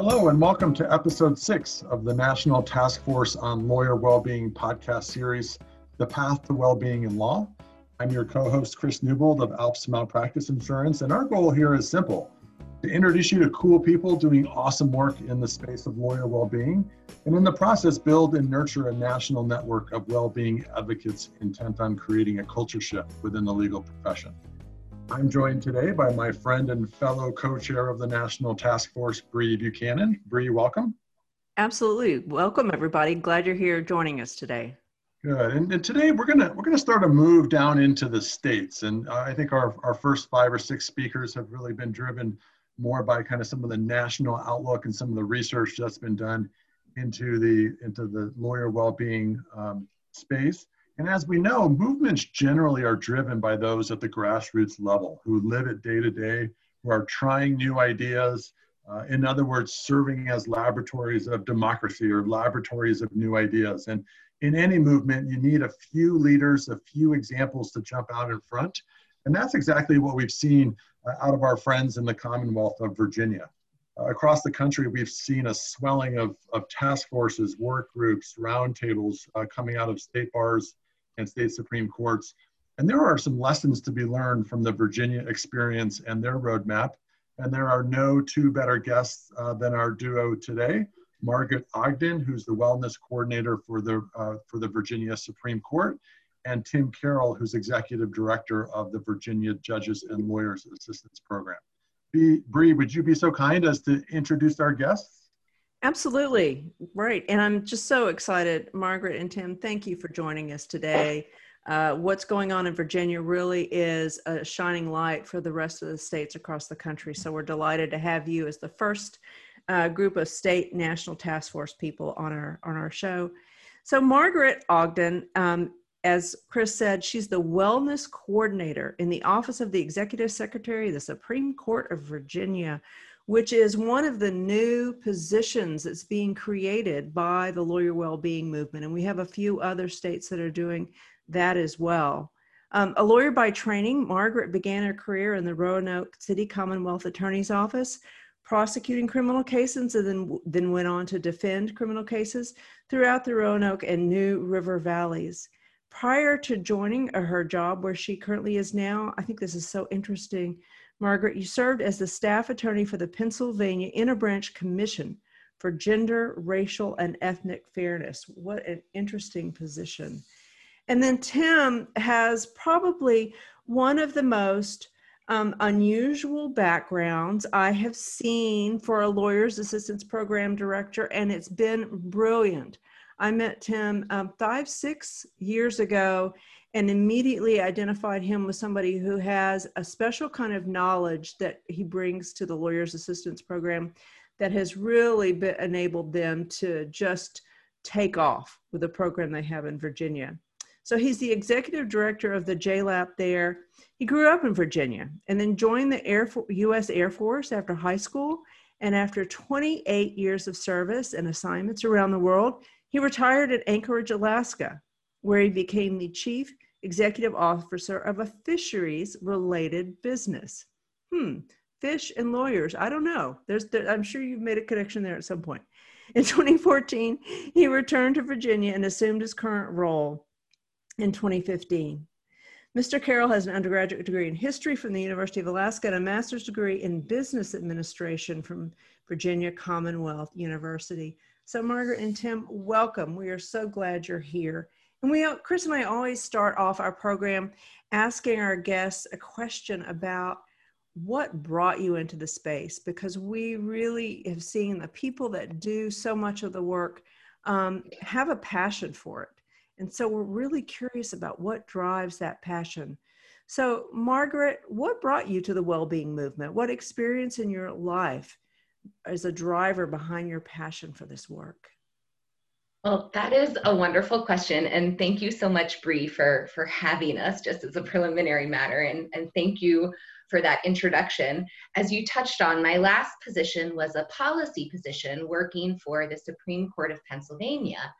Hello, and welcome to episode six of the National Task Force on Lawyer Wellbeing podcast series, The Path to Wellbeing in Law. I'm your co host, Chris Newbold of Alps Malpractice Insurance, and our goal here is simple to introduce you to cool people doing awesome work in the space of lawyer well-being, and in the process, build and nurture a national network of well-being advocates intent on creating a culture shift within the legal profession. I'm joined today by my friend and fellow co-chair of the National Task Force, Bree Buchanan. Bree, welcome. Absolutely, welcome everybody. Glad you're here joining us today. Good. And, and, today we're gonna we're gonna start a move down into the states, and I think our our first five or six speakers have really been driven more by kind of some of the national outlook and some of the research that's been done into the into the lawyer well-being um, space. And as we know, movements generally are driven by those at the grassroots level who live it day to day, who are trying new ideas. Uh, in other words, serving as laboratories of democracy or laboratories of new ideas. And in any movement, you need a few leaders, a few examples to jump out in front. And that's exactly what we've seen uh, out of our friends in the Commonwealth of Virginia. Uh, across the country, we've seen a swelling of, of task forces, work groups, roundtables uh, coming out of state bars and state Supreme Courts. And there are some lessons to be learned from the Virginia experience and their roadmap. And there are no two better guests uh, than our duo today. Margaret Ogden, who's the wellness coordinator for the, uh, for the Virginia Supreme Court, and Tim Carroll, who's executive director of the Virginia Judges and Lawyers Assistance Program. Bree, would you be so kind as to introduce our guests? Absolutely. Right. And I'm just so excited. Margaret and Tim, thank you for joining us today. Uh, what's going on in Virginia really is a shining light for the rest of the states across the country. So we're delighted to have you as the first uh, group of state national task force people on our on our show. So Margaret Ogden um, as Chris said, she's the wellness coordinator in the Office of the Executive Secretary of the Supreme Court of Virginia, which is one of the new positions that's being created by the lawyer well-being movement. And we have a few other states that are doing that as well. Um, a lawyer by training, Margaret began her career in the Roanoke City Commonwealth Attorney's Office, prosecuting criminal cases and then, then went on to defend criminal cases throughout the Roanoke and New River valleys prior to joining her job where she currently is now, I think this is so interesting. Margaret, you served as the staff attorney for the Pennsylvania Interbranch Commission for Gender, Racial, and Ethnic Fairness. What an interesting position. And then Tim has probably one of the most um, unusual backgrounds I have seen for a lawyer's assistance program director, and it's been brilliant. I met Tim um, five, six years ago and immediately identified him with somebody who has a special kind of knowledge that he brings to the Lawyers Assistance Program that has really been, enabled them to just take off with the program they have in Virginia. So he's the executive director of the JLAP there. He grew up in Virginia and then joined the Air For- U.S. Air Force after high school. And after 28 years of service and assignments around the world, he retired at Anchorage, Alaska, where he became the chief executive officer of a fisheries related business. Hmm, fish and lawyers. I don't know. There's, there, I'm sure you've made a connection there at some point. In 2014, he returned to Virginia and assumed his current role in 2015. Mr. Carroll has an undergraduate degree in history from the University of Alaska and a master's degree in business administration from Virginia Commonwealth University. So, Margaret and Tim, welcome. We are so glad you're here. And we, Chris and I always start off our program asking our guests a question about what brought you into the space because we really have seen the people that do so much of the work um, have a passion for it. And so we're really curious about what drives that passion. So, Margaret, what brought you to the well being movement? What experience in your life is a driver behind your passion for this work? Well, that is a wonderful question. And thank you so much, Bree, for, for having us just as a preliminary matter. And, and thank you for that introduction. As you touched on, my last position was a policy position working for the Supreme Court of Pennsylvania.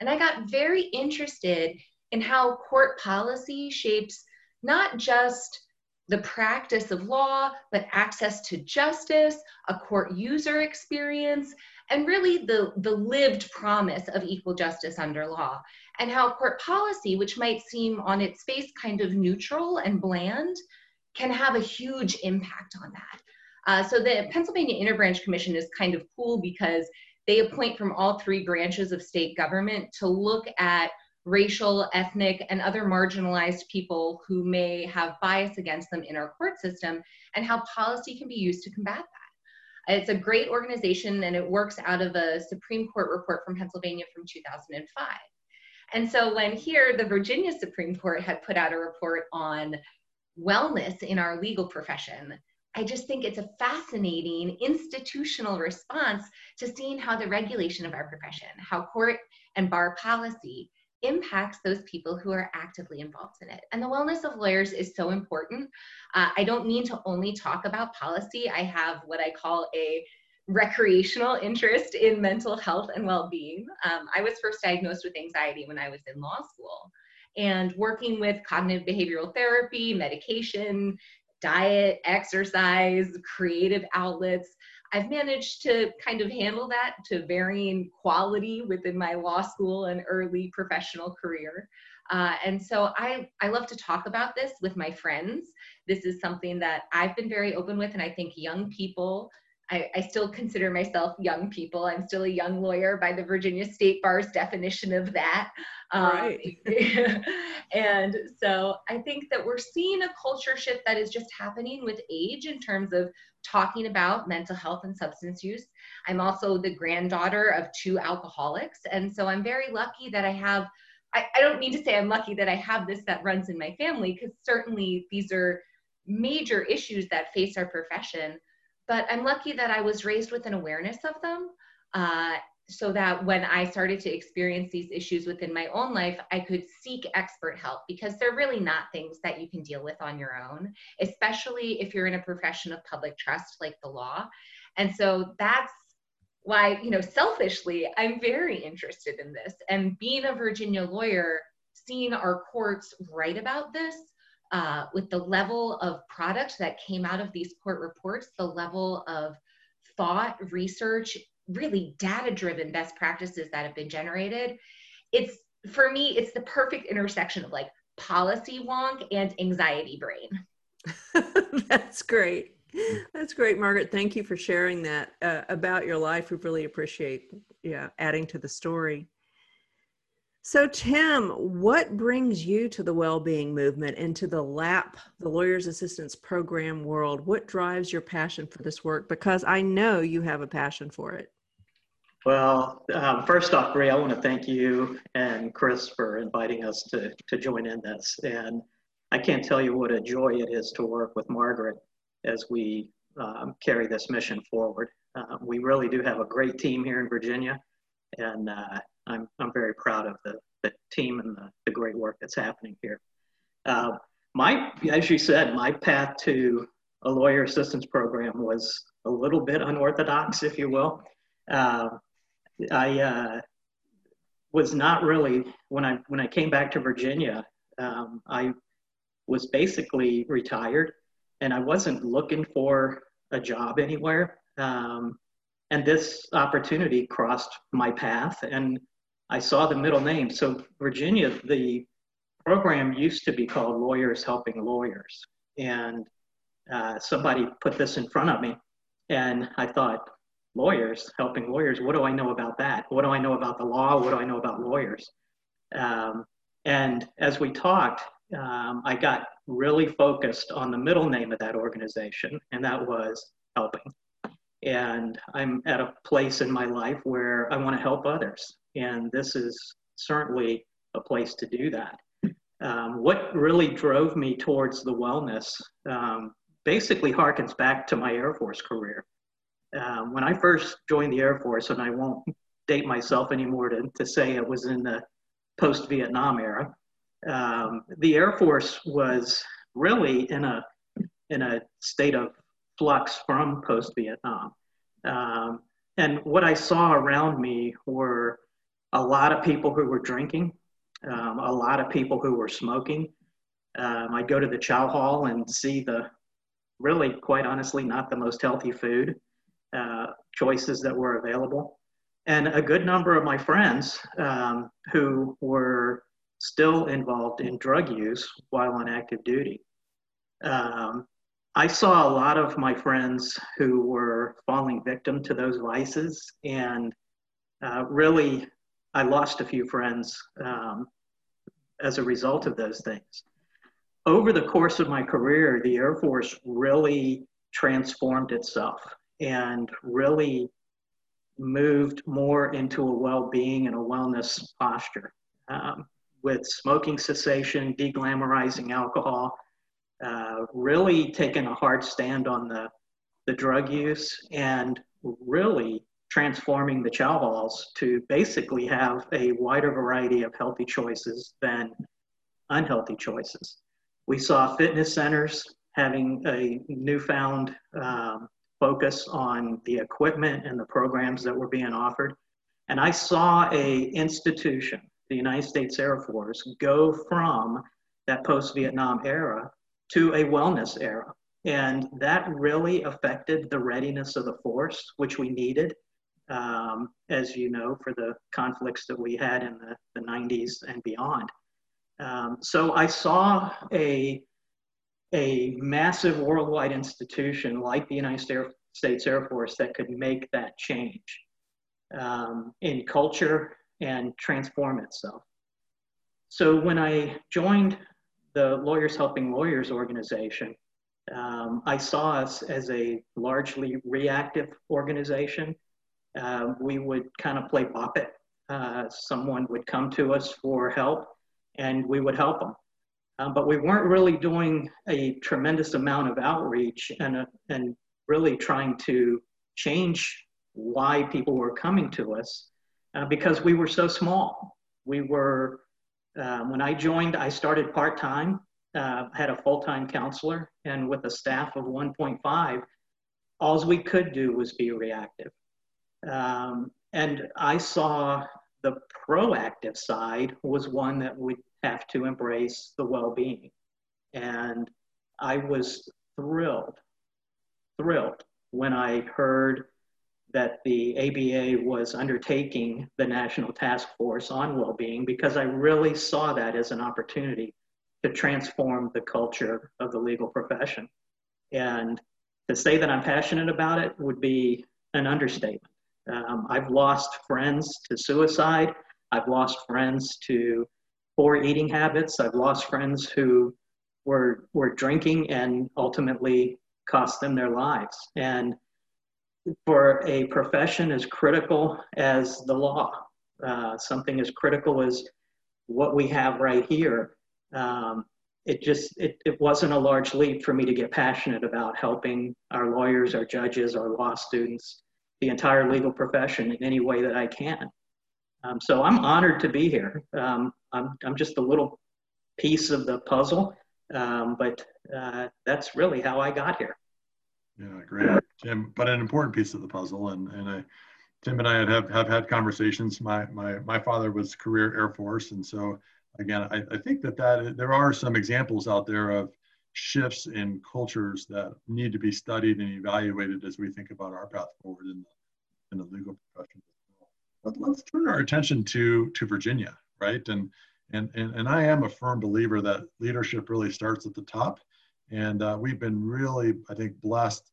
And I got very interested in how court policy shapes not just the practice of law, but access to justice, a court user experience, and really the, the lived promise of equal justice under law. And how court policy, which might seem on its face kind of neutral and bland, can have a huge impact on that. Uh, so the Pennsylvania Interbranch Commission is kind of cool because they appoint from all three branches of state government to look at racial, ethnic, and other marginalized people who may have bias against them in our court system and how policy can be used to combat that. It's a great organization and it works out of a Supreme Court report from Pennsylvania from 2005. And so when here, the Virginia Supreme Court had put out a report on wellness in our legal profession, I just think it's a fascinating institutional response to seeing how the regulation of our profession, how court and bar policy impacts those people who are actively involved in it. And the wellness of lawyers is so important. Uh, I don't mean to only talk about policy. I have what I call a recreational interest in mental health and well-being. Um, I was first diagnosed with anxiety when I was in law school. And working with cognitive behavioral therapy, medication, diet, exercise, creative outlets, I've managed to kind of handle that to varying quality within my law school and early professional career. Uh, and so I, I love to talk about this with my friends. This is something that I've been very open with, and I think young people I, I, still consider myself young people. I'm still a young lawyer by the Virginia State Bar's definition of that. Um, right. and so I think that we're seeing a culture shift that is just happening with age in terms of talking about mental health and substance use. I'm also the granddaughter of two alcoholics. And so I'm very lucky that I have, I, I don't mean to say I'm lucky that I have this that runs in my family, because certainly these are major issues that face our profession but I'm lucky that I was raised with an awareness of them. Uh, so that when I started to experience these issues within my own life, I could seek expert help because they're really not things that you can deal with on your own, especially if you're in a profession of public trust like the law. And so that's why, you know, selfishly, I'm very interested in this. And being a Virginia lawyer, seeing our courts write about this uh, with the level of product that came out of these court reports, the level of thought, research, really data driven best practices that have been generated, it's for me, it's the perfect intersection of like policy wonk and anxiety brain. That's great. That's great, Margaret. Thank you for sharing that uh, about your life. We really appreciate yeah adding to the story. So, Tim, what brings you to the well-being movement and to the LAP, the Lawyers Assistance Program world? What drives your passion for this work? Because I know you have a passion for it. Well, um, first off, Bree, I want to thank you and Chris for inviting us to, to join in this. And I can't tell you what a joy it is to work with Margaret as we um, carry this mission forward. Uh, we really do have a great team here in Virginia. And uh, I'm, I'm very proud of the, the team and the, the great work that's happening here. Uh, my, as you said, my path to a lawyer assistance program was a little bit unorthodox, if you will. Uh, I uh, was not really when I when I came back to Virginia. Um, I was basically retired, and I wasn't looking for a job anywhere. Um, and this opportunity crossed my path, and I saw the middle name. So Virginia, the program used to be called Lawyers Helping Lawyers. And uh, somebody put this in front of me. And I thought, lawyers helping lawyers, what do I know about that? What do I know about the law? What do I know about lawyers? Um, and as we talked, um, I got really focused on the middle name of that organization, and that was helping. And I'm at a place in my life where I want to help others and this is certainly a place to do that. Um, what really drove me towards the wellness um, basically harkens back to my Air Force career. Um, when I first joined the Air Force, and I won't date myself anymore to, to say it was in the post Vietnam era, um, the Air Force was really in a, in a state of flux from post Vietnam. Um, and what I saw around me were a lot of people who were drinking, um, a lot of people who were smoking, Um, I'd go to the chow hall and see the really, quite honestly, not the most healthy food uh, choices that were available. And a good number of my friends um, who were still involved in drug use while on active duty. Um, I saw a lot of my friends who were falling victim to those vices, and uh, really, I lost a few friends um, as a result of those things. Over the course of my career, the Air Force really transformed itself and really moved more into a well being and a wellness posture. Um, with smoking cessation, deglamorizing alcohol, uh, really taking a hard stand on the, the drug use, and really transforming the chow halls to basically have a wider variety of healthy choices than unhealthy choices. We saw fitness centers having a newfound um, focus on the equipment and the programs that were being offered. And I saw a institution the United States Air Force go from that post Vietnam era to a wellness era. And that really affected the readiness of the force, which we needed, um, as you know, for the conflicts that we had in the, the 90s and beyond. Um, so I saw a, a massive worldwide institution like the United States Air Force that could make that change um, in culture and transform itself. So when I joined the Lawyers Helping Lawyers organization, um, I saw us as a largely reactive organization. Uh, we would kind of play bop it. Uh, someone would come to us for help and we would help them. Um, but we weren't really doing a tremendous amount of outreach and, uh, and really trying to change why people were coming to us uh, because we were so small. We were, uh, when I joined, I started part time, uh, had a full time counselor, and with a staff of 1.5, all we could do was be reactive. Um, and I saw the proactive side was one that would have to embrace the well being. And I was thrilled, thrilled when I heard that the ABA was undertaking the National Task Force on Wellbeing because I really saw that as an opportunity to transform the culture of the legal profession. And to say that I'm passionate about it would be an understatement. Um, I've lost friends to suicide. I've lost friends to poor eating habits. I've lost friends who were, were drinking and ultimately cost them their lives. And for a profession as critical as the law, uh, something as critical as what we have right here. Um, it just it, it wasn't a large leap for me to get passionate about helping our lawyers, our judges, our law students, the entire legal profession in any way that I can. Um, so I'm honored to be here. Um, I'm, I'm just a little piece of the puzzle, um, but uh, that's really how I got here. Yeah, great, Tim. But an important piece of the puzzle, and and I, Tim and I have have had conversations. My my my father was career Air Force, and so again, I, I think that that there are some examples out there of shifts in cultures that need to be studied and evaluated as we think about our path forward in the in the legal profession. But let's turn our attention to to Virginia, right? And and and, and I am a firm believer that leadership really starts at the top and uh, we've been really, I think, blessed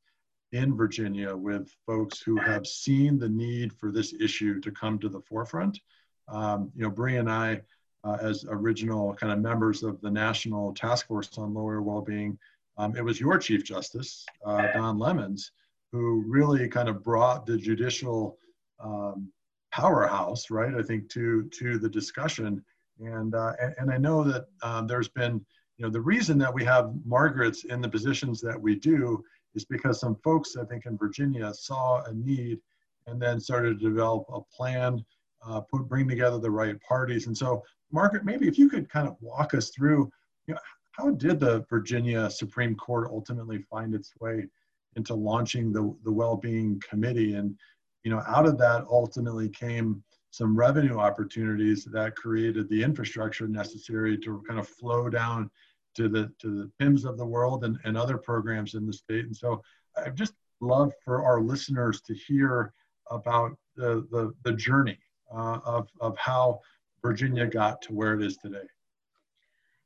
in Virginia with folks who have seen the need for this issue to come to the forefront. Um, you know, Bree and I, uh, as original kind of members of the National Task Force on Lawyer Wellbeing, um, it was your Chief Justice, uh, Don Lemons, who really kind of brought the judicial um, powerhouse, right? I think to to the discussion, and uh, and, and, I know that um, there's been you know, the reason that we have Margaret's in the positions that we do is because some folks, I think in Virginia, saw a need and then started to develop a plan, uh, put, bring together the right parties. And so, Margaret, maybe if you could kind of walk us through, you know, how did the Virginia Supreme Court ultimately find its way into launching the, the well-being committee? And, you know, out of that ultimately came some revenue opportunities that created the infrastructure necessary to kind of flow down to the to the PIMS of the world and, and other programs in the state. And so I just love for our listeners to hear about the the, the journey uh, of of how Virginia got to where it is today.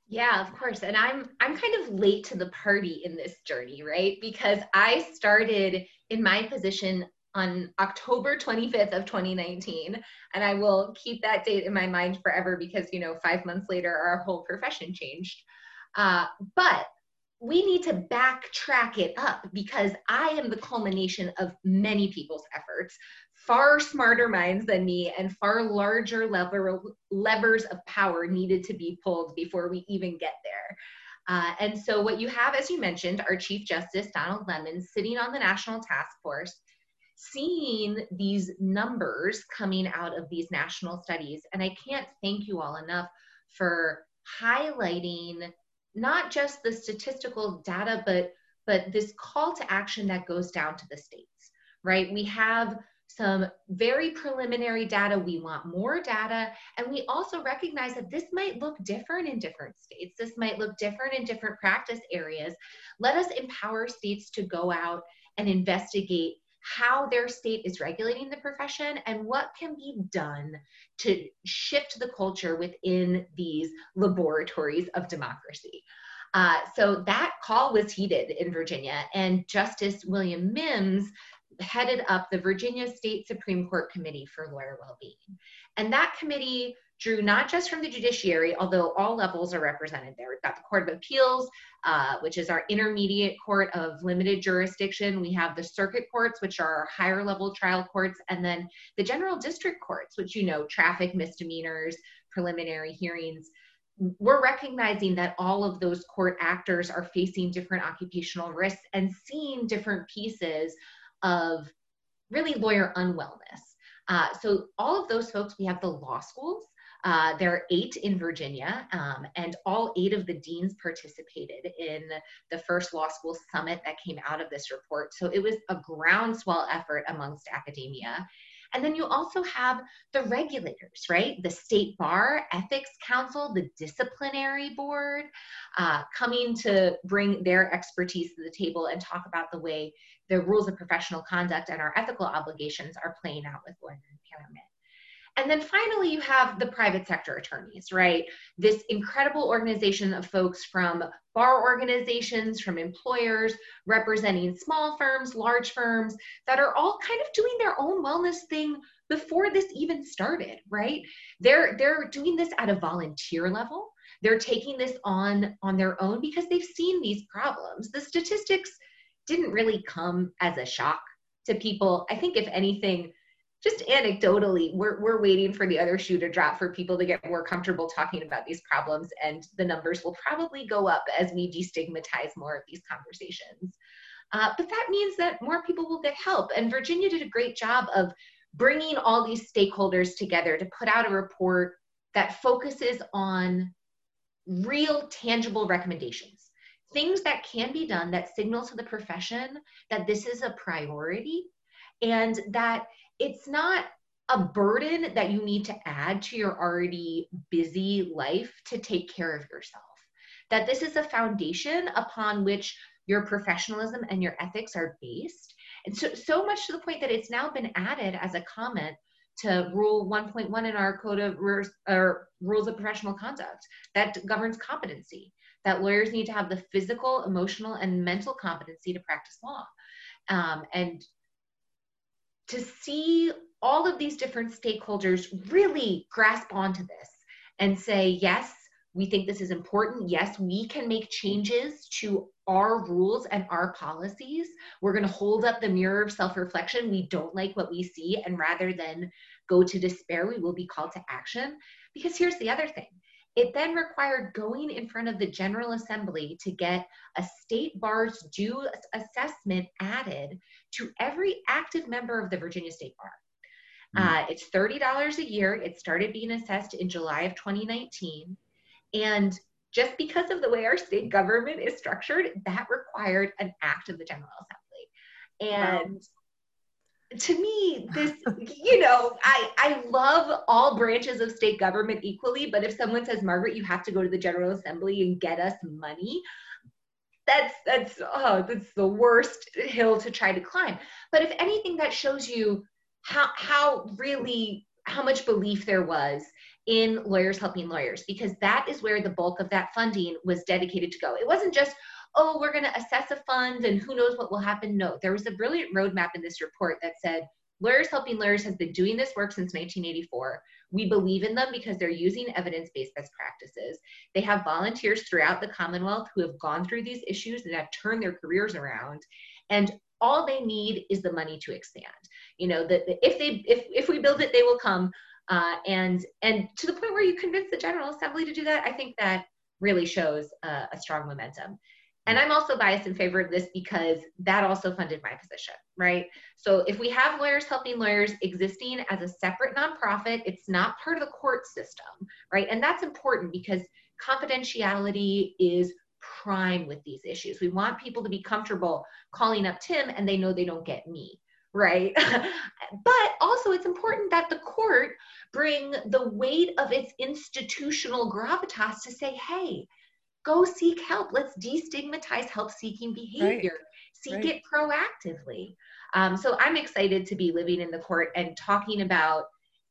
Yeah, of course. And I'm I'm kind of late to the party in this journey, right? Because I started in my position on October 25th of 2019 and I will keep that date in my mind forever because you know 5 months later our whole profession changed. Uh, but we need to backtrack it up because I am the culmination of many people's efforts, far smarter minds than me, and far larger lever, levers of power needed to be pulled before we even get there. Uh, and so, what you have, as you mentioned, our Chief Justice Donald Lemon sitting on the National Task Force, seeing these numbers coming out of these national studies. And I can't thank you all enough for highlighting not just the statistical data, but but this call to action that goes down to the states, right? We have some very preliminary data. We want more data. And we also recognize that this might look different in different states. This might look different in different practice areas. Let us empower states to go out and investigate how their state is regulating the profession and what can be done to shift the culture within these laboratories of democracy. Uh, so that call was heated in Virginia, and Justice William Mims headed up the Virginia State Supreme Court Committee for Lawyer Wellbeing. And that committee drew not just from the judiciary, although all levels are represented there. We've got the Court of Appeals, uh, which is our intermediate court of limited jurisdiction. We have the circuit courts, which are our higher level trial courts, and then the general district courts, which you know, traffic misdemeanors, preliminary hearings. We're recognizing that all of those court actors are facing different occupational risks and seeing different pieces of really lawyer unwellness. Uh, so all of those folks, we have the law schools, uh, there are eight in Virginia, um, and all eight of the deans participated in the first law school summit that came out of this report. So it was a groundswell effort amongst academia. And then you also have the regulators, right? The State Bar, Ethics Counsel, the Disciplinary Board, uh, coming to bring their expertise to the table and talk about the way the rules of professional conduct and our ethical obligations are playing out with lawyer impairment. And then finally, you have the private sector attorneys, right? This incredible organization of folks from bar organizations, from employers, representing small firms, large firms that are all kind of doing their own wellness thing before this even started, right? They're they're doing this at a volunteer level. They're taking this on on their own because they've seen these problems. The statistics didn't really come as a shock to people. I think if anything, just anecdotally, we're, we're waiting for the other shoe to drop for people to get more comfortable talking about these problems, and the numbers will probably go up as we destigmatize more of these conversations. Uh, but that means that more people will get help, and Virginia did a great job of bringing all these stakeholders together to put out a report that focuses on real tangible recommendations things that can be done that signal to the profession that this is a priority and that it's not a burden that you need to add to your already busy life to take care of yourself. That this is a foundation upon which your professionalism and your ethics are based. And so, so much to the point that it's now been added as a comment to Rule 1.1 in our Code of Rules, of Professional Conduct that governs competency. That lawyers need to have the physical, emotional, and mental competency to practice law. Um, and to see all of these different stakeholders really grasp onto this and say, yes, we think this is important. Yes, we can make changes to our rules and our policies. We're going to hold up the mirror of self reflection. We don't like what we see. And rather than go to despair, we will be called to action. Because here's the other thing it then required going in front of the General Assembly to get a state bar's due assessment added to every active member of the Virginia State Bar. Mm. Uh, it's $30 a year. It started being assessed in July of 2019. And just because of the way our state government is structured, that required an act of the General Assembly. And to me, this, you know, I, I love all branches of state government equally, but if someone says, Margaret, you have to go to the General Assembly and get us money, that's that's oh that's the worst hill to try to climb. But if anything that shows you how how really how much belief there was in lawyers helping lawyers because that is where the bulk of that funding was dedicated to go. It wasn't just oh, we're going to assess a fund and who knows what will happen. No, there was a brilliant roadmap in this report that said Lawyers Helping Lawyers has been doing this work since 1984. We believe in them because they're using evidence based best practices. They have volunteers throughout the Commonwealth who have gone through these issues and have turned their careers around. And all they need is the money to expand. You know, that if they if if we build it, they will come. Uh, and and to the point where you convince the General Assembly to do that, I think that really shows uh, a strong momentum. And I'm also biased in favor of this because that also funded my position, right? So if we have lawyers helping lawyers existing as a separate nonprofit, it's not part of the court system, right? And that's important because confidentiality is prime with these issues. We want people to be comfortable calling up Tim and they know they don't get me, right? but also it's important that the court bring the weight of its institutional gravitas to say, hey, go seek help. Let's destigmatize help seeking behavior. Right. Seek right. it proactively. Um, so I'm excited to be living in the court and talking about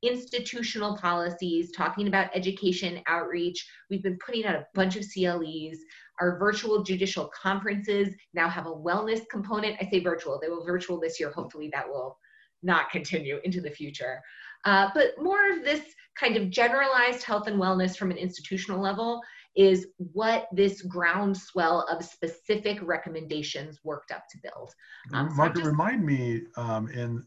institutional policies, talking about education outreach. We've been putting out a bunch of CLEs. Our virtual judicial conferences now have a wellness component. I say virtual, they will virtual this year. Hopefully that will not continue into the future. Uh, but more of this kind of generalized health and wellness from an institutional level is what this groundswell of specific recommendations worked up to build. Um, so just, remind me um, in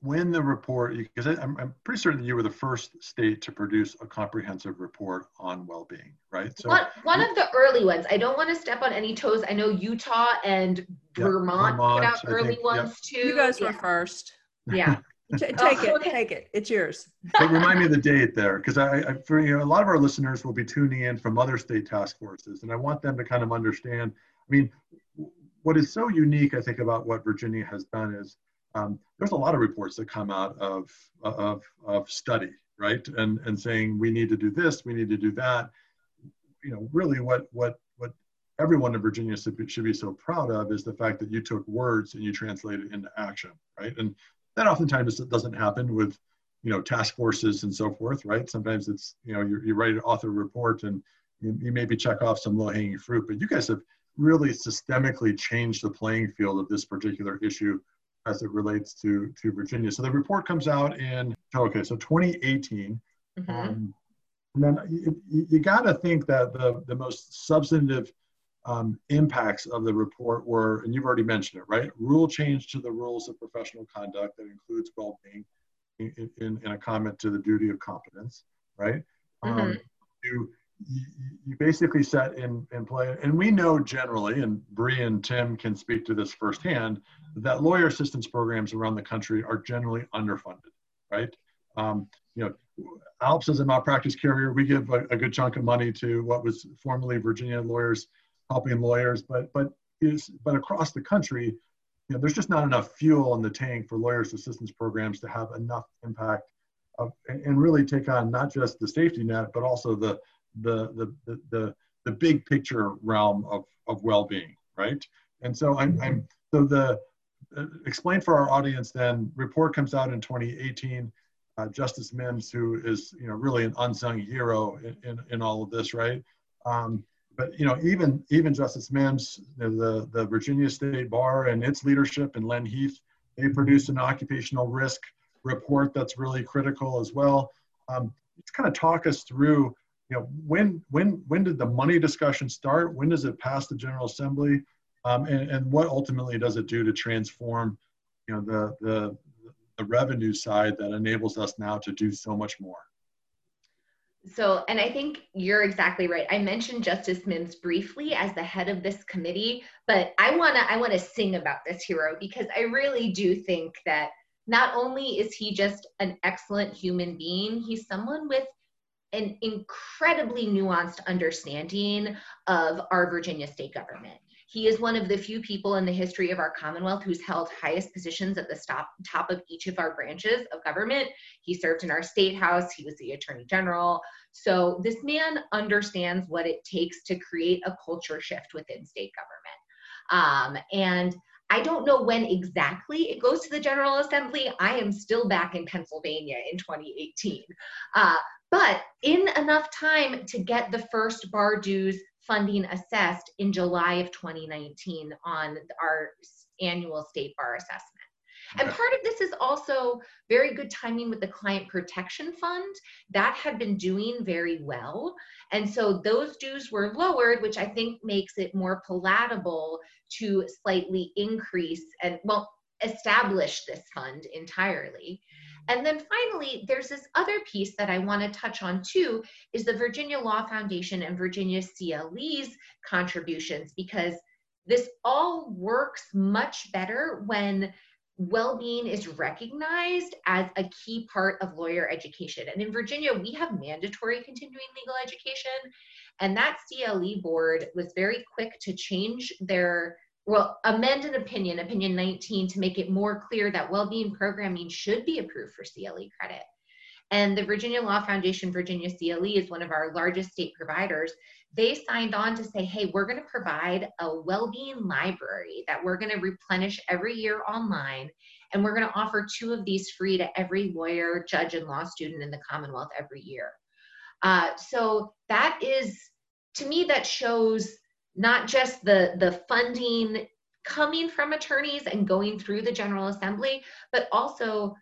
when the report, because I'm, I'm pretty certain that you were the first state to produce a comprehensive report on well-being, right? So one, one of the early ones. I don't want to step on any toes. I know Utah and yeah, Vermont, Vermont, put out I early think, ones too. You guys yeah. were first. Yeah. take it, take it. It's yours. but remind me of the date there, because I, I, for you know, a lot of our listeners will be tuning in from other state task forces, and I want them to kind of understand. I mean, what is so unique, I think, about what Virginia has done is um, there's a lot of reports that come out of of of study, right, and and saying we need to do this, we need to do that. You know, really, what what what everyone in Virginia should be, should be so proud of is the fact that you took words and you translated into action, right? And that oftentimes doesn't happen with, you know, task forces and so forth, right? Sometimes it's, you know, you, you write an author report and you, you maybe check off some low hanging fruit, but you guys have really systemically changed the playing field of this particular issue as it relates to, to Virginia. So the report comes out in, okay, so 2018. Mm-hmm. Um, and then you, you got to think that the, the most substantive um, impacts of the report were, and you've already mentioned it, right? Rule change to the rules of professional conduct that includes well-being in, in, in a comment to the duty of competence, right? Um, mm-hmm. Um, you, you basically set in, in play, and we know generally, and Bree and Tim can speak to this firsthand, that lawyer assistance programs around the country are generally underfunded, right? Um, you know, ALPS as a malpractice carrier, we give a, a, good chunk of money to what was formerly Virginia Lawyers helping lawyers, but but is but across the country, you know, there's just not enough fuel in the tank for lawyers assistance programs to have enough impact of, and, really take on not just the safety net, but also the the the the the, the big picture realm of of well-being, right? And so I'm, I'm so the uh, explain for our audience then report comes out in 2018 uh, justice mims who is you know really an unsung hero in, in, in all of this right um, but you know, even even Justice Mims, the the Virginia State Bar and its leadership and Len Heath, they produced an occupational risk report that's really critical as well. Um, just kind of talk us through, you know, when when when did the money discussion start? When does it pass the General Assembly? Um, and, and what ultimately does it do to transform, you know, the the the revenue side that enables us now to do so much more? So, and I think you're exactly right. I mentioned Justice Mims briefly as the head of this committee, but I want to I want to sing about this hero because I really do think that not only is he just an excellent human being, he's someone with an incredibly nuanced understanding of our Virginia state government. He is one of the few people in the history of our Commonwealth who's held highest positions at the top, top of each of our branches of government. He served in our state house, he was the attorney general. So this man understands what it takes to create a culture shift within state government. Um, and I don't know when exactly it goes to the General Assembly. I am still back in Pennsylvania in 2018. Uh, but in enough time to get the first bar dues funding assessed in July of 2019 on our annual state bar assessment. And part of this is also very good timing with the Client Protection Fund. That had been doing very well. And so those dues were lowered, which I think makes it more palatable to slightly increase and, well, establish this fund entirely. And then finally, there's this other piece that I want to touch on too is the Virginia Law Foundation and Virginia CLE's contributions because this all works much better when well-being is recognized as a key part of lawyer education. And in Virginia, we have mandatory continuing legal education and that CLE board was very quick to change their well, amend an opinion, opinion 19, to make it more clear that well-being programming should be approved for CLE credit. And the Virginia Law Foundation, Virginia CLE is one of our largest state providers. They signed on to say, hey, we're going to provide a well-being library that we're going to replenish every year online. And we're going to offer two of these free to every lawyer, judge, and law student in the Commonwealth every year. Uh, so that is, to me, that shows not just the the funding coming from attorneys and going through the general assembly but also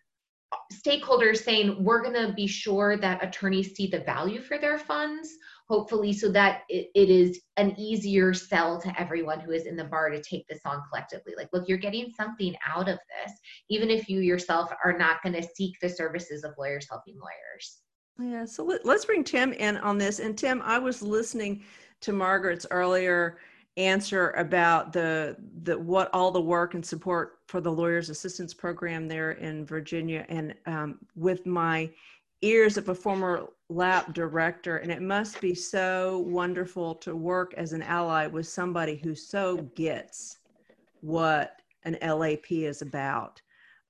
stakeholders saying we're going to be sure that attorneys see the value for their funds hopefully so that it, it is an easier sell to everyone who is in the bar to take this on collectively. Like look you're getting something out of this even if you yourself are not going to seek the services of lawyers helping lawyers. Yeah so let, let's bring tim in on this. And tim i was listening to Margaret's earlier answer about the the what all the work and support for the lawyers assistance program there in Virginia and um, with my ears of a former lap director and it must be so wonderful to work as an ally with somebody who so gets what an LAP is about.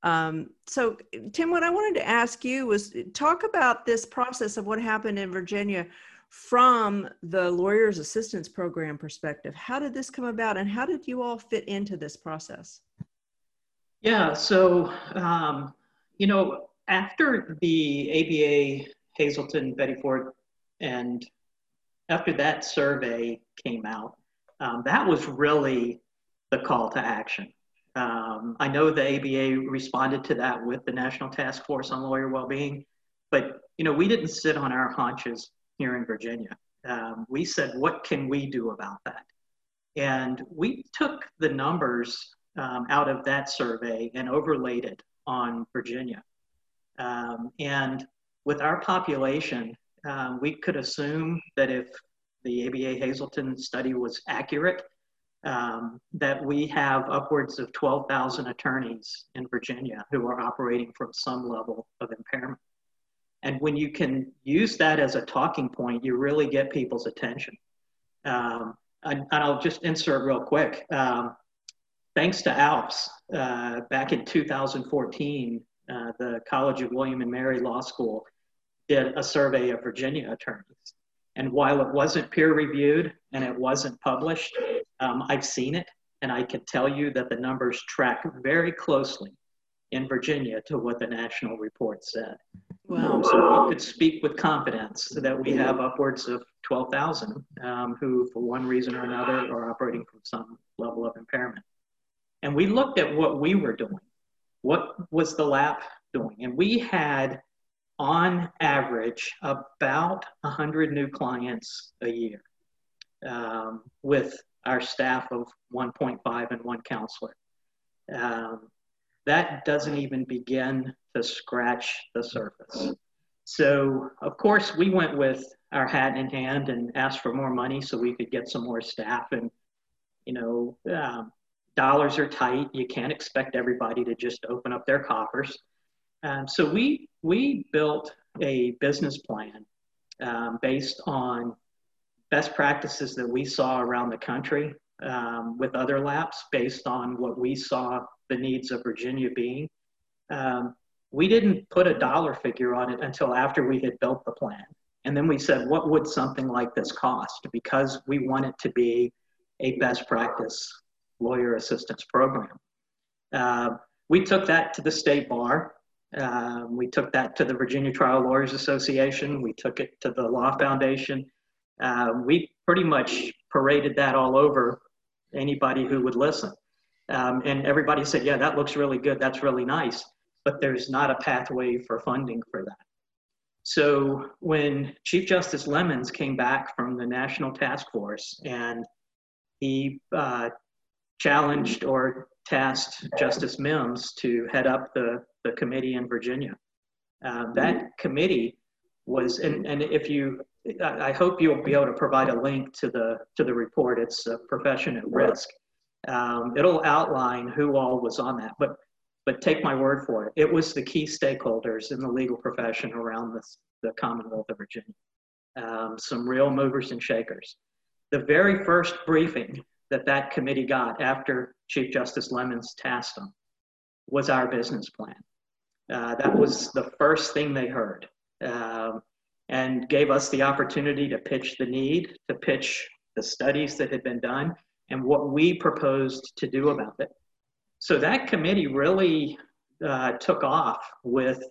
Um, so Tim, what I wanted to ask you was talk about this process of what happened in Virginia from the lawyer's assistance program perspective how did this come about and how did you all fit into this process? Yeah so um, you know after the aba Hazelden Betty Ford and after that survey came out um, that was really the call to action. Um, i know the aba responded to that with the national task force on lawyer well-being but you know we didn't sit on our haunches here in Virginia. Um, we said, what can we do about that? And we took the numbers um, out of that survey and overlaid it on Virginia. Um, and with our population, um, we could assume that if the ABA Hazelden study was accurate, um, that we have upwards of 12,000 attorneys in Virginia who are operating from some level of impairment. And when you can use that as a talking point, you really get people's attention. Um, and, and, I'll just insert real quick. Um, thanks to ALPS, uh, back in 2014, uh, the College of William and Mary Law School did a survey of Virginia attorneys. And while it wasn't peer reviewed and it wasn't published, um, I've seen it and I can tell you that the numbers track very closely in Virginia to what the national report said. Wow. Um, so we could speak with confidence that we have upwards of 12,000 um, who, for one reason or another, are operating from some level of impairment. And we looked at what we were doing. What was the LAP doing? And we had, on average, about 100 new clients a year um, with our staff of 1.5 and one counselor. Um, that doesn't even begin to scratch the surface. So, of course, we went with our hat in hand and asked for more money so we could get some more staff. And, you know, um, dollars are tight. You can't expect everybody to just open up their coffers. Um, so we we built a business plan um, based on best practices that we saw around the country um, with other LAPs based on what we saw the needs of Virginia being. Um, we didn't put a dollar figure on it until after we had built the plan. And then we said, what would something like this cost? Because we want it to be a best practice lawyer assistance program. Uh, we took that to the state bar. Uh, we took that to the Virginia Trial Lawyers Association. We took it to the Law Foundation. Uh, we pretty much paraded that all over anybody who would listen. Um, and everybody said, yeah, that looks really good. That's really nice. But there's not a pathway for funding for that. So when Chief Justice Lemons came back from the National Task Force and he uh, challenged or tasked Justice Mims to head up the, the committee in Virginia. Uh, that committee was, and, and if you, I hope you'll be able to provide a link to the, to the report. It's a profession at risk. Um, it'll outline who all was on that, but, but take my word for it. It was the key stakeholders in the legal profession around the Commonwealth of Virginia. Um, some real movers and shakers. The very first briefing that that committee got after Chief Justice Lemons tasked them was our business plan. Uh, that was the first thing they heard um, and gave us the opportunity to pitch the need, to pitch the studies that had been done, and what we proposed to do about it. So that committee really uh, took off with,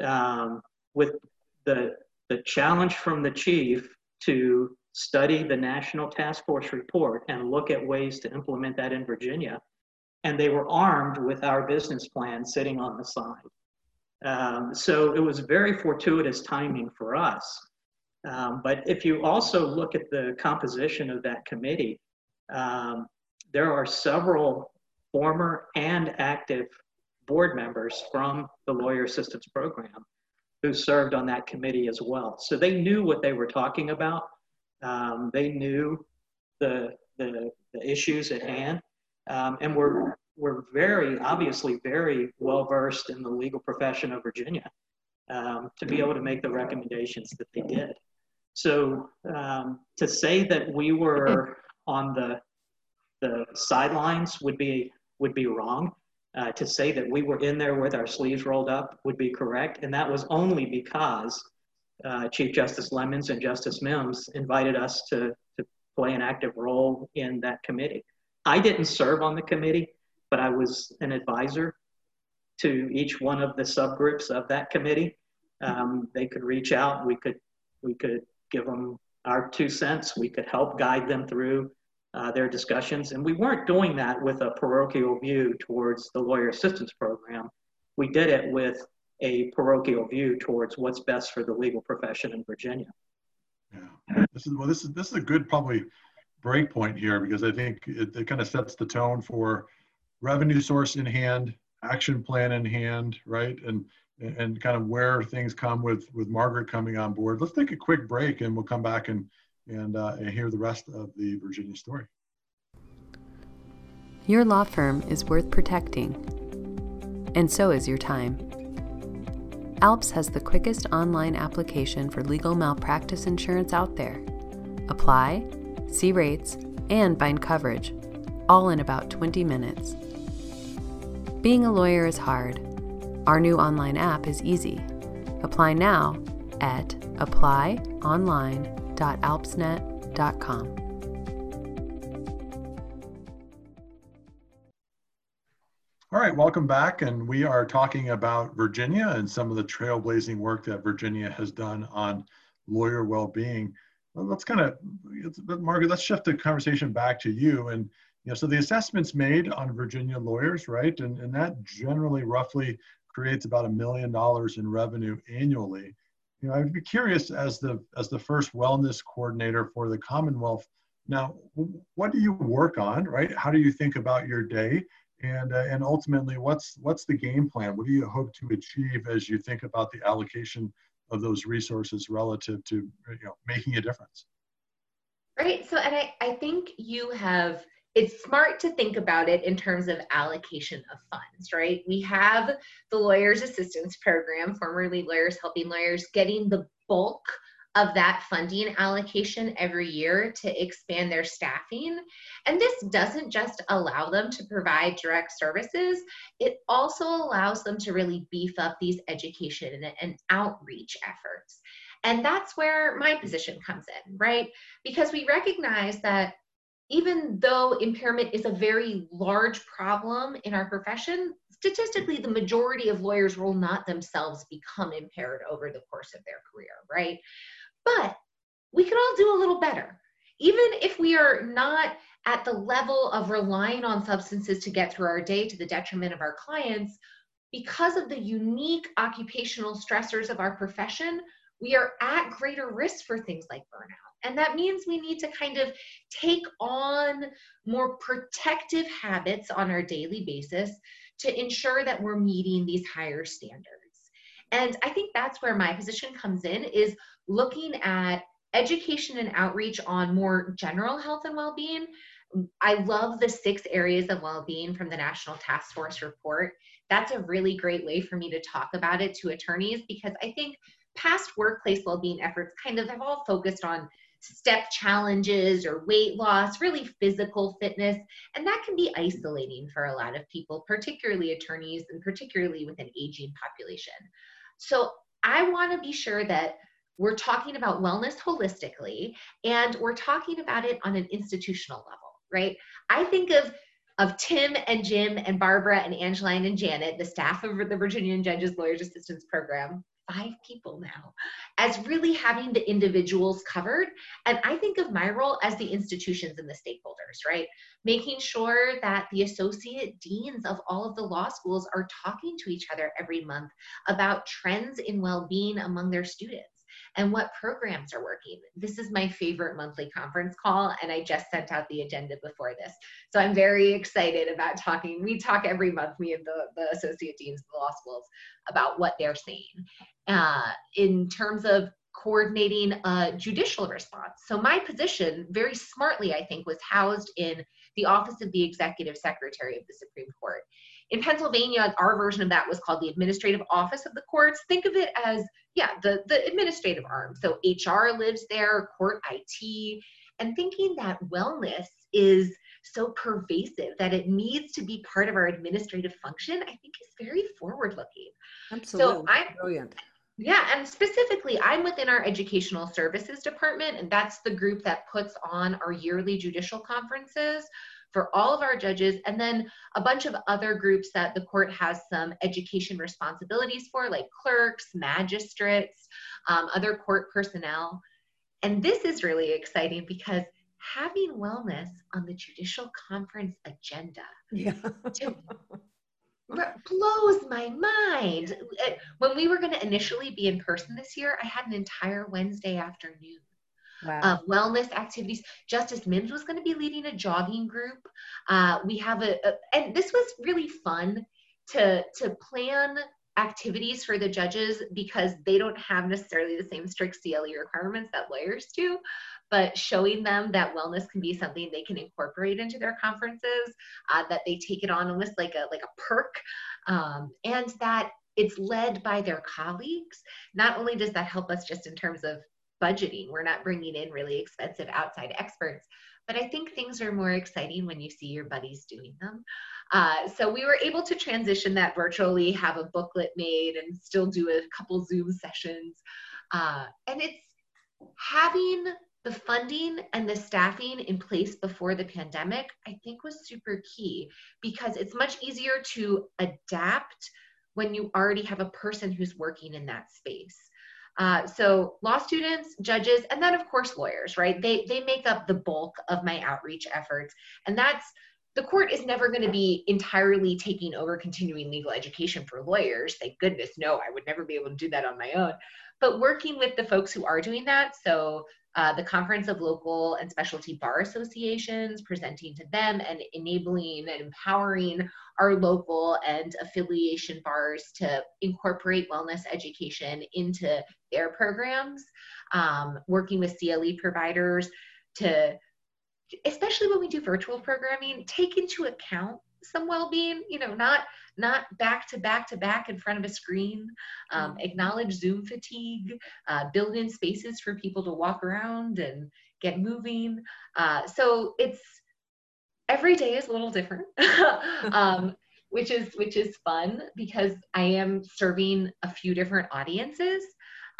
um, with the, the challenge from the chief to study the National Task Force report and look at ways to implement that in Virginia. And they were armed with our business plan sitting on the side. Um, so it was very fortuitous timing for us. Um, but if you also look at the composition of that committee, um, there are several former and active board members from the Lawyer Assistance Program who served on that committee as well. So they knew what they were talking about um, they knew the, the, the, issues at hand um, and were, were very, obviously, very well versed in the legal profession of Virginia um, to be able to make the recommendations that they did. So um, to say that we were on the, the sidelines would be, would be wrong. Uh, to say that we were in there with our sleeves rolled up would be correct. And that was only because uh, Chief Justice Lemons and Justice Mims invited us to, to play an active role in that committee. I didn't serve on the committee, but I was an advisor to each one of the subgroups of that committee. Um, they could reach out. We could we could give them our two cents. We could help guide them through uh, their discussions, and we weren't doing that with a parochial view towards the lawyer assistance program. We did it with a parochial view towards what's best for the legal profession in Virginia. Yeah, this is well. This is this is a good probably break point here because I think it, it kind of sets the tone for revenue source in hand, action plan in hand, right, and and kind of where things come with with Margaret coming on board. Let's take a quick break and we'll come back and and, uh, and hear the rest of the Virginia story. Your law firm is worth protecting, and so is your time. ALPS has the quickest online application for legal malpractice insurance out there. Apply, see rates, and find coverage, all in about 20 minutes. Being a lawyer is hard. Our new online app is easy. Apply now at applyonline.alpsnet.com. All right, welcome back. And we are talking about Virginia and some of the trailblazing work that Virginia has done on lawyer well-being. Well, let's kind of, Margaret, let's shift the conversation back to you. And, you know, so the assessments made on Virginia lawyers, right? And, and that generally roughly creates about a million dollars in revenue annually. You know, I'd be curious as the, as the first wellness coordinator for the Commonwealth, now, what do you work on, right? How do you think about your day? and uh, and ultimately what's what's the game plan what do you hope to achieve as you think about the allocation of those resources relative to you know making a difference right so and i, I think you have it's smart to think about it in terms of allocation of funds, right? We have the lawyers assistance program, formerly lawyers helping lawyers, getting the bulk of that funding allocation every year to expand their staffing. And this doesn't just allow them to provide direct services, it also allows them to really beef up these education and outreach efforts. And that's where my position comes in, right? Because we recognize that even though impairment is a very large problem in our profession, statistically, the majority of lawyers will not themselves become impaired over the course of their career, right? But we can all do a little better. Even if we are not at the level of relying on substances to get through our day to the detriment of our clients, because of the unique occupational stressors of our profession, we are at greater risk for things like burnout. And that means we need to kind of take on more protective habits on our daily basis to ensure that we're meeting these higher standards. And I think that's where my position comes in is looking at education and outreach on more general health and well-being. I love the six areas of well-being from the National Task Force report. That's a really great way for me to talk about it to attorneys because I think past workplace well-being efforts kind of have all focused on step challenges or weight loss, really physical fitness. And that can be isolating for a lot of people, particularly attorneys and particularly with an aging population. So I want to be sure that we're talking about wellness holistically and we're talking about it on an institutional level, right? I think of of Tim and Jim and Barbara and Angeline and Janet, the staff of the Virginian Judges Lawyers Assistance Program, five people now as really having the individuals covered. And I think of my role as the institutions and the stakeholders, right? Making sure that the associate deans of all of the law schools are talking to each other every month about trends in well being among their students and what programs are working. This is my favorite monthly conference call, and I just sent out the agenda before this. So I'm very excited about talking. We talk every month, me and the, the associate deans of the law schools, about what they're saying uh, in terms of coordinating a judicial response. So my position, very smartly, I think, was housed in the Office of the Executive Secretary of the Supreme Court. In Pennsylvania, our version of that was called the Administrative Office of the Courts. Think of it as, yeah, the, the administrative arm. So HR lives there, court IT, and thinking that wellness is so pervasive that it needs to be part of our administrative function, I think is very forward looking. Absolutely. So I'm, Brilliant. Yeah, and specifically, I'm within our educational services department, and that's the group that puts on our yearly judicial conferences for all of our judges, and then a bunch of other groups that the court has some education responsibilities for, like clerks, magistrates, um, other court personnel. And this is really exciting because having wellness on the judicial conference agenda Yeah. Blows my mind. Uh, when we were going to initially be in person this year, I had an entire Wednesday afternoon wow. of wellness activities. Justice Mims was going to be leading a jogging group. Uh, we have a, a, and this was really fun to to plan activities for the judges because they don't have necessarily the same strict CLE requirements that lawyers do but showing them that wellness can be something they can incorporate into their conferences, uh, that they take it on almost like a like a perk, um, and that it's led by their colleagues. Not only does that help us just in terms of budgeting, we're not bringing in really expensive outside experts, but I think things are more exciting when you see your buddies doing them. Uh, so we were able to transition that virtually, have a booklet made, and still do a couple Zoom sessions. Uh, and it's having the funding and the staffing in place before the pandemic, I think was super key because it's much easier to adapt when you already have a person who's working in that space. Uh, so law students, judges, and then of course lawyers, right? They they make up the bulk of my outreach efforts, and that's the court is never going to be entirely taking over continuing legal education for lawyers. Thank goodness, no, I would never be able to do that on my own. But working with the folks who are doing that, so uh, the Conference of Local and Specialty Bar Associations, presenting to them and enabling and empowering our local and affiliation bars to incorporate wellness education into their programs, um, working with CLE providers to, especially when we do virtual programming, take into account some well-being you know not not back to back to back in front of a screen. Um, Mm-hmm. acknowledge zoom fatigue uh, build in spaces for people to walk around and get moving. Uh, so it's every day is a little different um, which is which is fun because i am serving a few different audiences.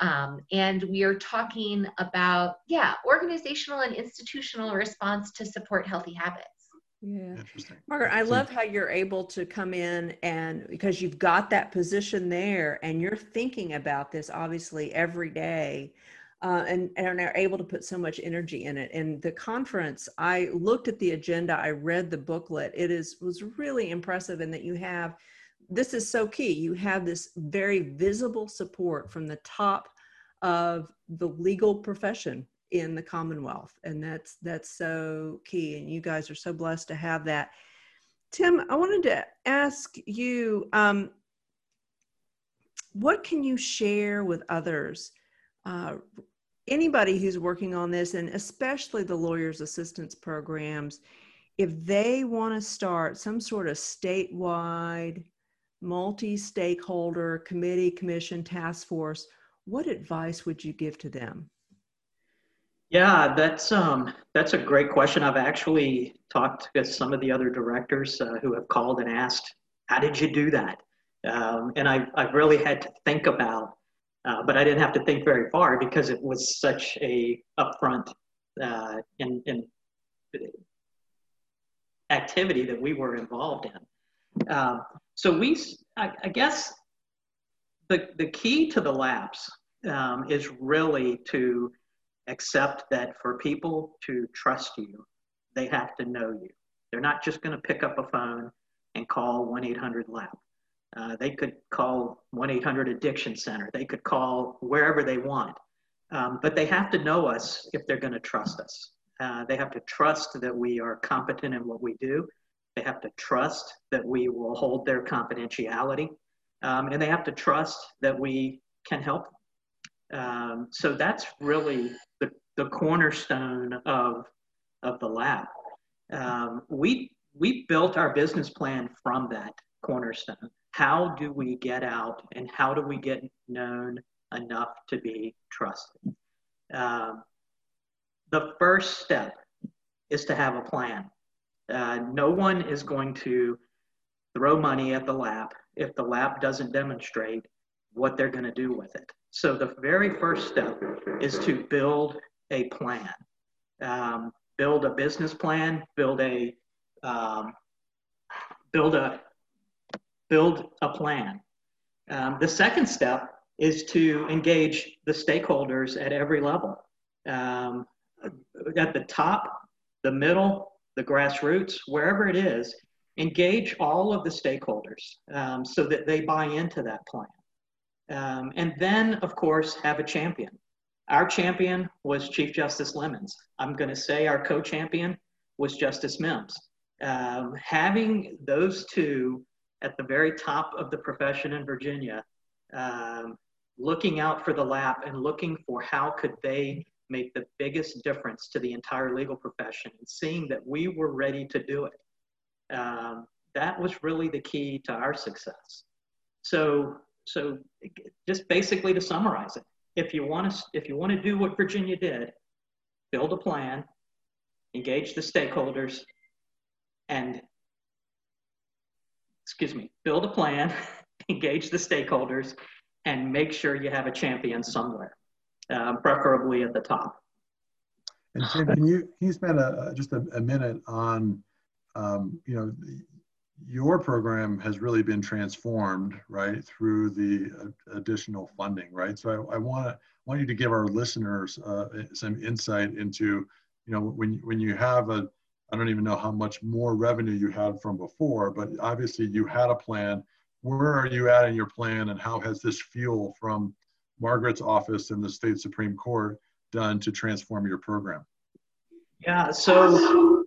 Um, and we are talking about yeah organizational and institutional response to support healthy habits Yeah. Interesting. Margaret, I love how you're able to come in and because you've got that position there and you're thinking about this obviously every day uh, and, and are able to put so much energy in it. And the conference, I looked at the agenda, I read the booklet. It is was really impressive in that you have this is so key. You have this very visible support from the top of the legal profession in the Commonwealth, and that's that's so key. And you guys are so blessed to have that. Tim, I wanted to ask you, um, what can you share with others? Uh, anybody who's working on this, and especially the lawyers' assistance programs, if they want to start some sort of statewide, multi stakeholder committee, commission, task force, what advice would you give to them? Yeah, that's um, that's a great question. I've actually talked with some of the other directors uh, who have called and asked, "How did you do that?" Um, and I I really had to think about, uh, but I didn't have to think very far because it was such a upfront uh, in, in activity that we were involved in. Um, so we, I, I guess, the the key to the LAPs um, is really to accept that for people to trust you, they have to know you. They're not just going to pick up a phone and call 1 800 LAP. Uh, they could call 1 800 Addiction Center. They could call wherever they want. Um, but they have to know us if they're going to trust us. Uh, they have to trust that we are competent in what we do. They have to trust that we will hold their confidentiality. Um, and they have to trust that we can help them. Um, so that's really the, the cornerstone of, of the LAP. Um, we, we built our business plan from that cornerstone. How do we get out and how do we get known enough to be trusted? Um, the first step is to have a plan. Uh, no one is going to throw money at the LAP if the LAP doesn't demonstrate what they're going to do with it. So the very first step is to build a plan, um, build a business plan, build a um, build a build a plan. Um, the second step is to engage the stakeholders at every level, um, at the top, the middle, the grassroots, wherever it is. Engage all of the stakeholders um, so that they buy into that plan. Um, and then, of course, have a champion. Our champion was Chief Justice Lemons. I'm going to say our co champion was Justice Mims. Um, having those two at the very top of the profession in Virginia, um, looking out for the LAP and looking for how could they make the biggest difference to the entire legal profession and seeing that we were ready to do it. Um, that was really the key to our success. So so just basically to summarize it, if you want to if you want to do what Virginia did, build a plan, engage the stakeholders, and excuse me, build a plan, engage the stakeholders, and make sure you have a champion somewhere, uh, preferably at the top. And Tim, can you can you spend a, just a, a minute on, um, you know, your program has really been transformed, right, through the additional funding, right? So I, I want want you to give our listeners uh, some insight into, you know, when when you have a, I don't even know how much more revenue you had from before, but obviously you had a plan. Where are you at in your plan, and how has this fuel from Margaret's office and the state supreme court done to transform your program? Yeah, so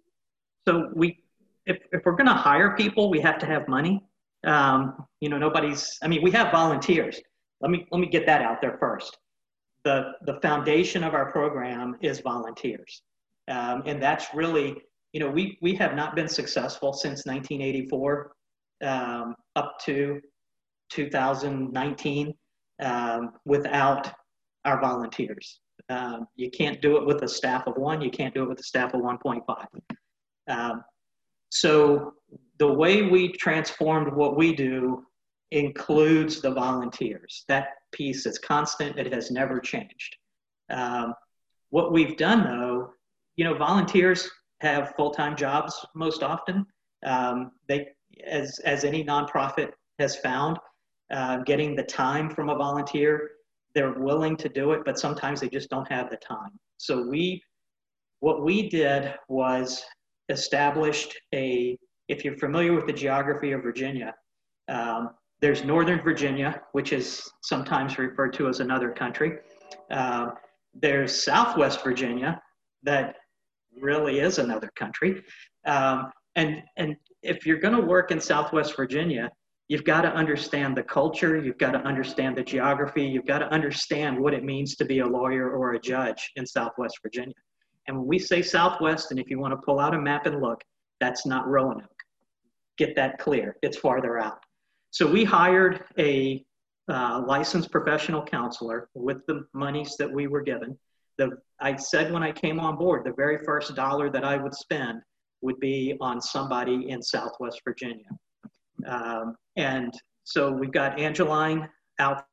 so we if, if we're going to hire people, we have to have money. Um, you know, nobody's. I mean, we have volunteers. Let me let me get that out there first. The the foundation of our program is volunteers, um, and that's really you know, we, we have not been successful since 1984 um, up to 2019 um, without our volunteers. Um, you can't do it with a staff of one, you can't do it with a staff of 1.5. Um, so the way we transformed what we do includes the volunteers. That piece is constant, it has never changed. Um, what we've done though, you know, volunteers have full-time jobs most often. Um, they, as, as any nonprofit has found, uh, getting the time from a volunteer, they're willing to do it, but sometimes they just don't have the time. So we, what we did was established a, if you're familiar with the geography of Virginia, um, there's Northern Virginia, which is sometimes referred to as another country. Uh, there's Southwest Virginia, that really is another country. Um, and, and if you're going to work in Southwest Virginia, you've got to understand the culture, you've got to understand the geography, you've got to understand what it means to be a lawyer or a judge in Southwest Virginia. And when we say Southwest, and if you want to pull out a map and look, that's not Roanoke. Get that clear, it's farther out. So we hired a uh, licensed professional counselor with the monies that we were given. The, I said when I came on board, the very first dollar that I would spend would be on somebody in Southwest Virginia. Um, and so we've got Angeline out.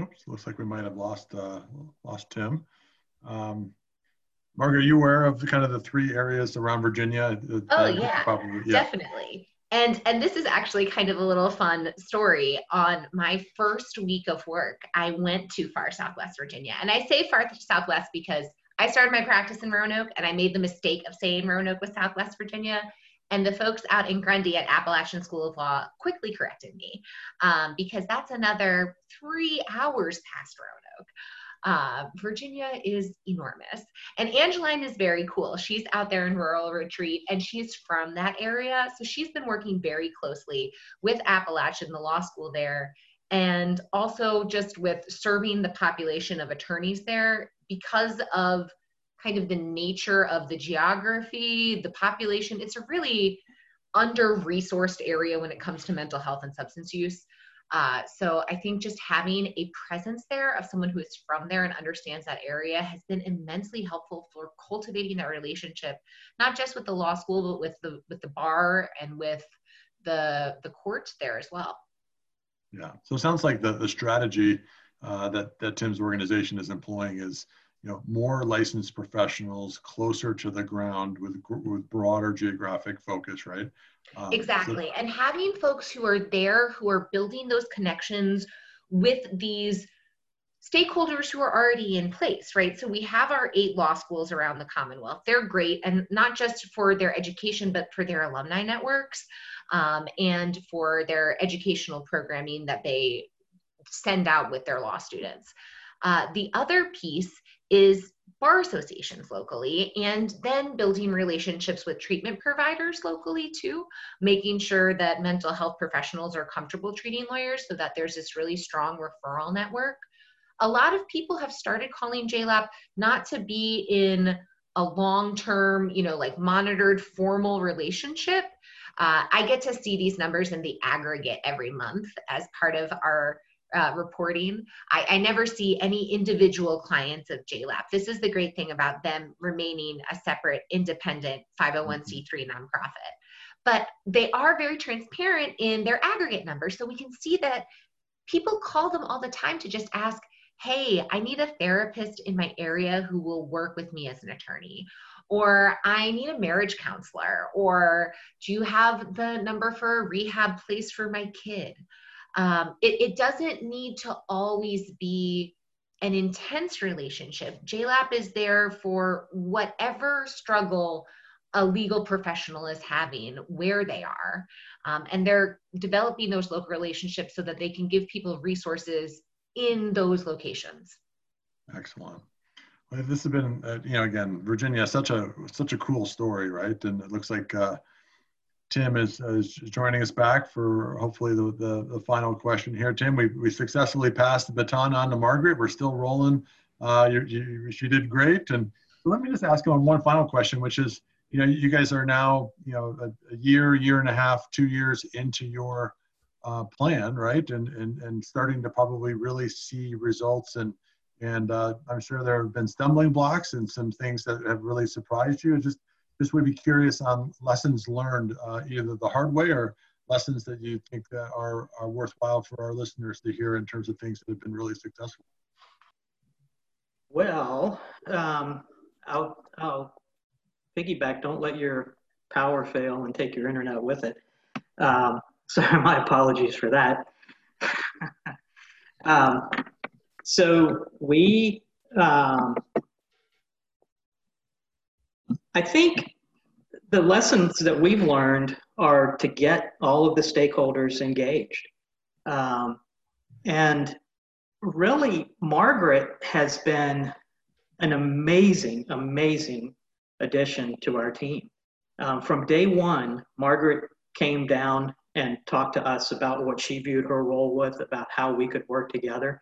Oops, looks like we might have lost uh, lost Tim. Um, Margaret, are you aware of the kind of the three areas around Virginia? Oh yeah, probably, yeah, definitely. And and this is actually kind of a little fun story. On my first week of work, I went to far Southwest Virginia, and I say far Southwest because I started my practice in Roanoke, and I made the mistake of saying Roanoke was Southwest Virginia. And the folks out in Grundy at Appalachian School of Law quickly corrected me um, because that's another three hours past Roanoke. Uh, Virginia is enormous. And Angeline is very cool. She's out there in Rural Retreat and she's from that area. So she's been working very closely with Appalachian, the law school there, and also just with serving the population of attorneys there because of kind of the nature of the geography, the population. It's a really under resourced area when it comes to mental health and substance use. Uh, so I think just having a presence there of someone who is from there and understands that area has been immensely helpful for cultivating that relationship, not just with the law school, but with the with the bar and with the the courts there as well. Yeah. So it sounds like the the strategy uh, that that Tim's organization is employing is you know more licensed professionals closer to the ground with with broader geographic focus right um, exactly so- and having folks who are there who are building those connections with these stakeholders who are already in place, right? So we have our eight law schools around the Commonwealth. They're great, and not just for their education, but for their alumni networks um, and for their educational programming that they send out with their law students. Uh, the other piece is bar associations locally and then building relationships with treatment providers locally too making sure that mental health professionals are comfortable treating lawyers so that there's this really strong referral network. A lot of people have started calling JLAP not to be in a long-term you know like monitored formal relationship. Uh, i get to see these numbers in the aggregate every month as part of our uh, reporting. I, I, never see any individual clients of JLAP. This is the great thing about them remaining a separate, independent 501c3 mm-hmm. nonprofit. But they are very transparent in their aggregate numbers. So we can see that people call them all the time to just ask, hey, I need a therapist in my area who will work with me as an attorney. Or I need a marriage counselor. Or do you have the number for a rehab place for my kid? Um, it, it doesn't need to always be an intense relationship. JLAP is there for whatever struggle a legal professional is having where they are. Um, and they're developing those local relationships so that they can give people resources in those locations. Excellent. Well, this has been, uh, you know, again, Virginia, such a such a cool story, right? And it looks like uh, Tim is, is joining us back for hopefully the, the, the, final question here. Tim, we, we successfully passed the baton on to Margaret. We're still rolling. Uh, you, you, she did great. And let me just ask on one final question, which is, you know, you guys are now, you know, a, a year, year and a half, two years into your uh, plan, right? And, and, and starting to probably really see results. And, and uh, I'm sure there have been stumbling blocks and some things that have really surprised you. Just, just would be curious on lessons learned, uh, either the hard way or lessons that you think that are, are worthwhile for our listeners to hear in terms of things that have been really successful. Well, um, I'll, I'll piggyback. Don't let your power fail and take your internet with it. Um, so my apologies for that. um, so we, um, I think the lessons that we've learned are to get all of the stakeholders engaged. Um, and really, Margaret has been an amazing, amazing addition to our team. Um, from day one, Margaret came down and talked to us about what she viewed her role with, about how we could work together.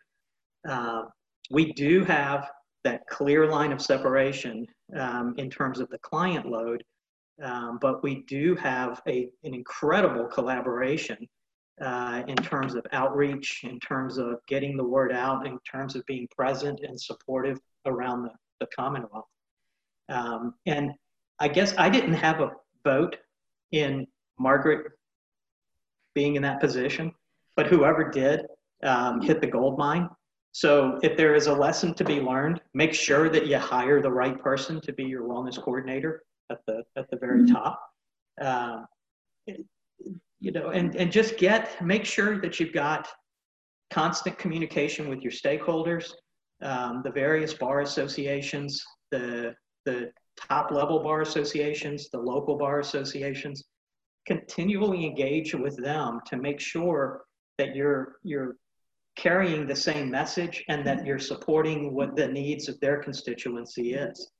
Uh, we do have that clear line of separation um, in terms of the client load, um, but we do have a, an incredible collaboration uh, in terms of outreach, in terms of getting the word out, in terms of being present and supportive around the, the Commonwealth. Um, and I guess I didn't have a vote in Margaret being in that position, but whoever did um, hit the gold mine. So if there is a lesson to be learned, make sure that you hire the right person to be your wellness coordinator at the at the very mm-hmm. top. Um, you know, and and just get make sure that you've got constant communication with your stakeholders, um, the various bar associations, the the top level bar associations, the local bar associations, continually engage with them to make sure that you're you're carrying the same message and that you're supporting what the needs of their constituency is.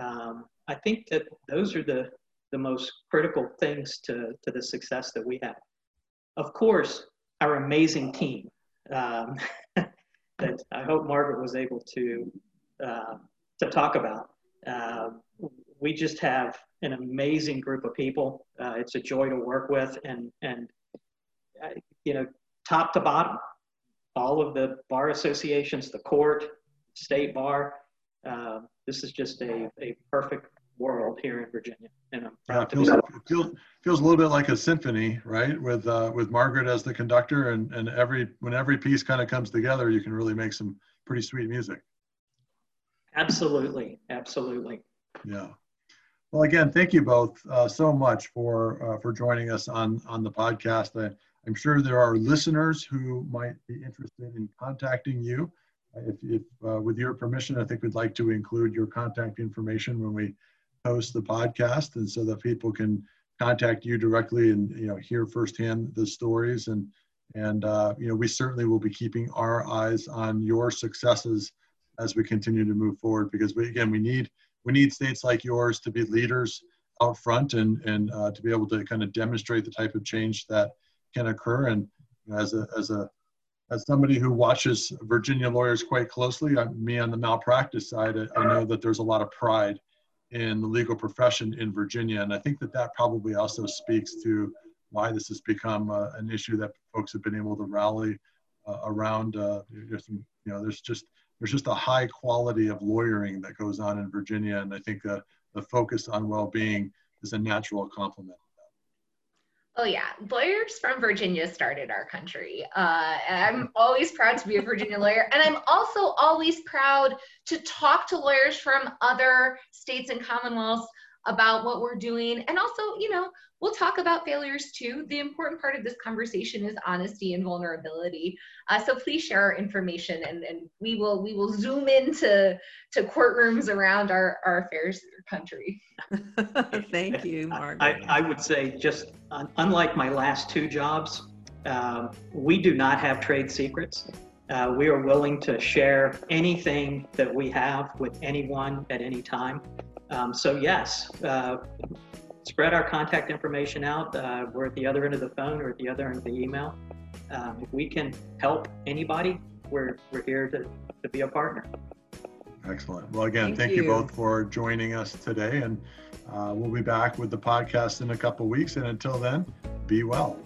Um, I think that those are the the most critical things to, to the success that we have. Of course, our amazing team um, that I hope Margaret was able to uh, to talk about. Uh, we just have an amazing group of people. Uh, it's a joy to work with, and and uh, you know, top to bottom, all of the bar associations, the court, state bar. Uh, this is just a, a perfect world here in Virginia, and I'm proud yeah, feels, feels, feels a little bit like a symphony, right? With uh, with Margaret as the conductor, and and every when every piece kind of comes together, you can really make some pretty sweet music. Absolutely, absolutely. Yeah. Well, again, thank you both uh, so much for uh, for joining us on on the podcast. I, I'm sure there are listeners who might be interested in contacting you. If, if uh, with your permission, I think we'd like to include your contact information when we post the podcast, and so that people can contact you directly and you know hear firsthand the stories and and uh, you know we certainly will be keeping our eyes on your successes as we continue to move forward because we again we need we need states like yours to be leaders out front and and uh, to be able to kind of demonstrate the type of change that can occur. And as a as a as somebody who watches Virginia lawyers quite closely, I, me on the malpractice side, I, I know that there's a lot of pride in the legal profession in Virginia, and I think that that probably also speaks to why this has become uh, an issue that folks have been able to rally uh, around. Uh, you know, there's just there's just a high quality of lawyering that goes on in Virginia, and I think the the focus on well-being is a natural complement. Oh yeah, lawyers from Virginia started our country. Uh, I'm always proud to be a Virginia lawyer, and I'm also always proud to talk to lawyers from other states and commonwealths about what we're doing, and also, you know, we'll talk about failures too. The important part of this conversation is honesty and vulnerability. Uh, so please share our information, and, and we will we will zoom into to courtrooms around our, our affairs country. Thank you, Margaret. I, I would say just unlike my last two jobs, um, we do not have trade secrets. Uh, we are willing to share anything that we have with anyone at any time. Um, so yes, uh, spread our contact information out. Uh, we're at the other end of the phone or at the other end of the email. Um, if we can help anybody, we're, we're here to, to be a partner. Excellent. Well, again, Thank thank, you. you. both for joining us today. And uh, we'll be back with the podcast in a couple weeks. And until then, be well.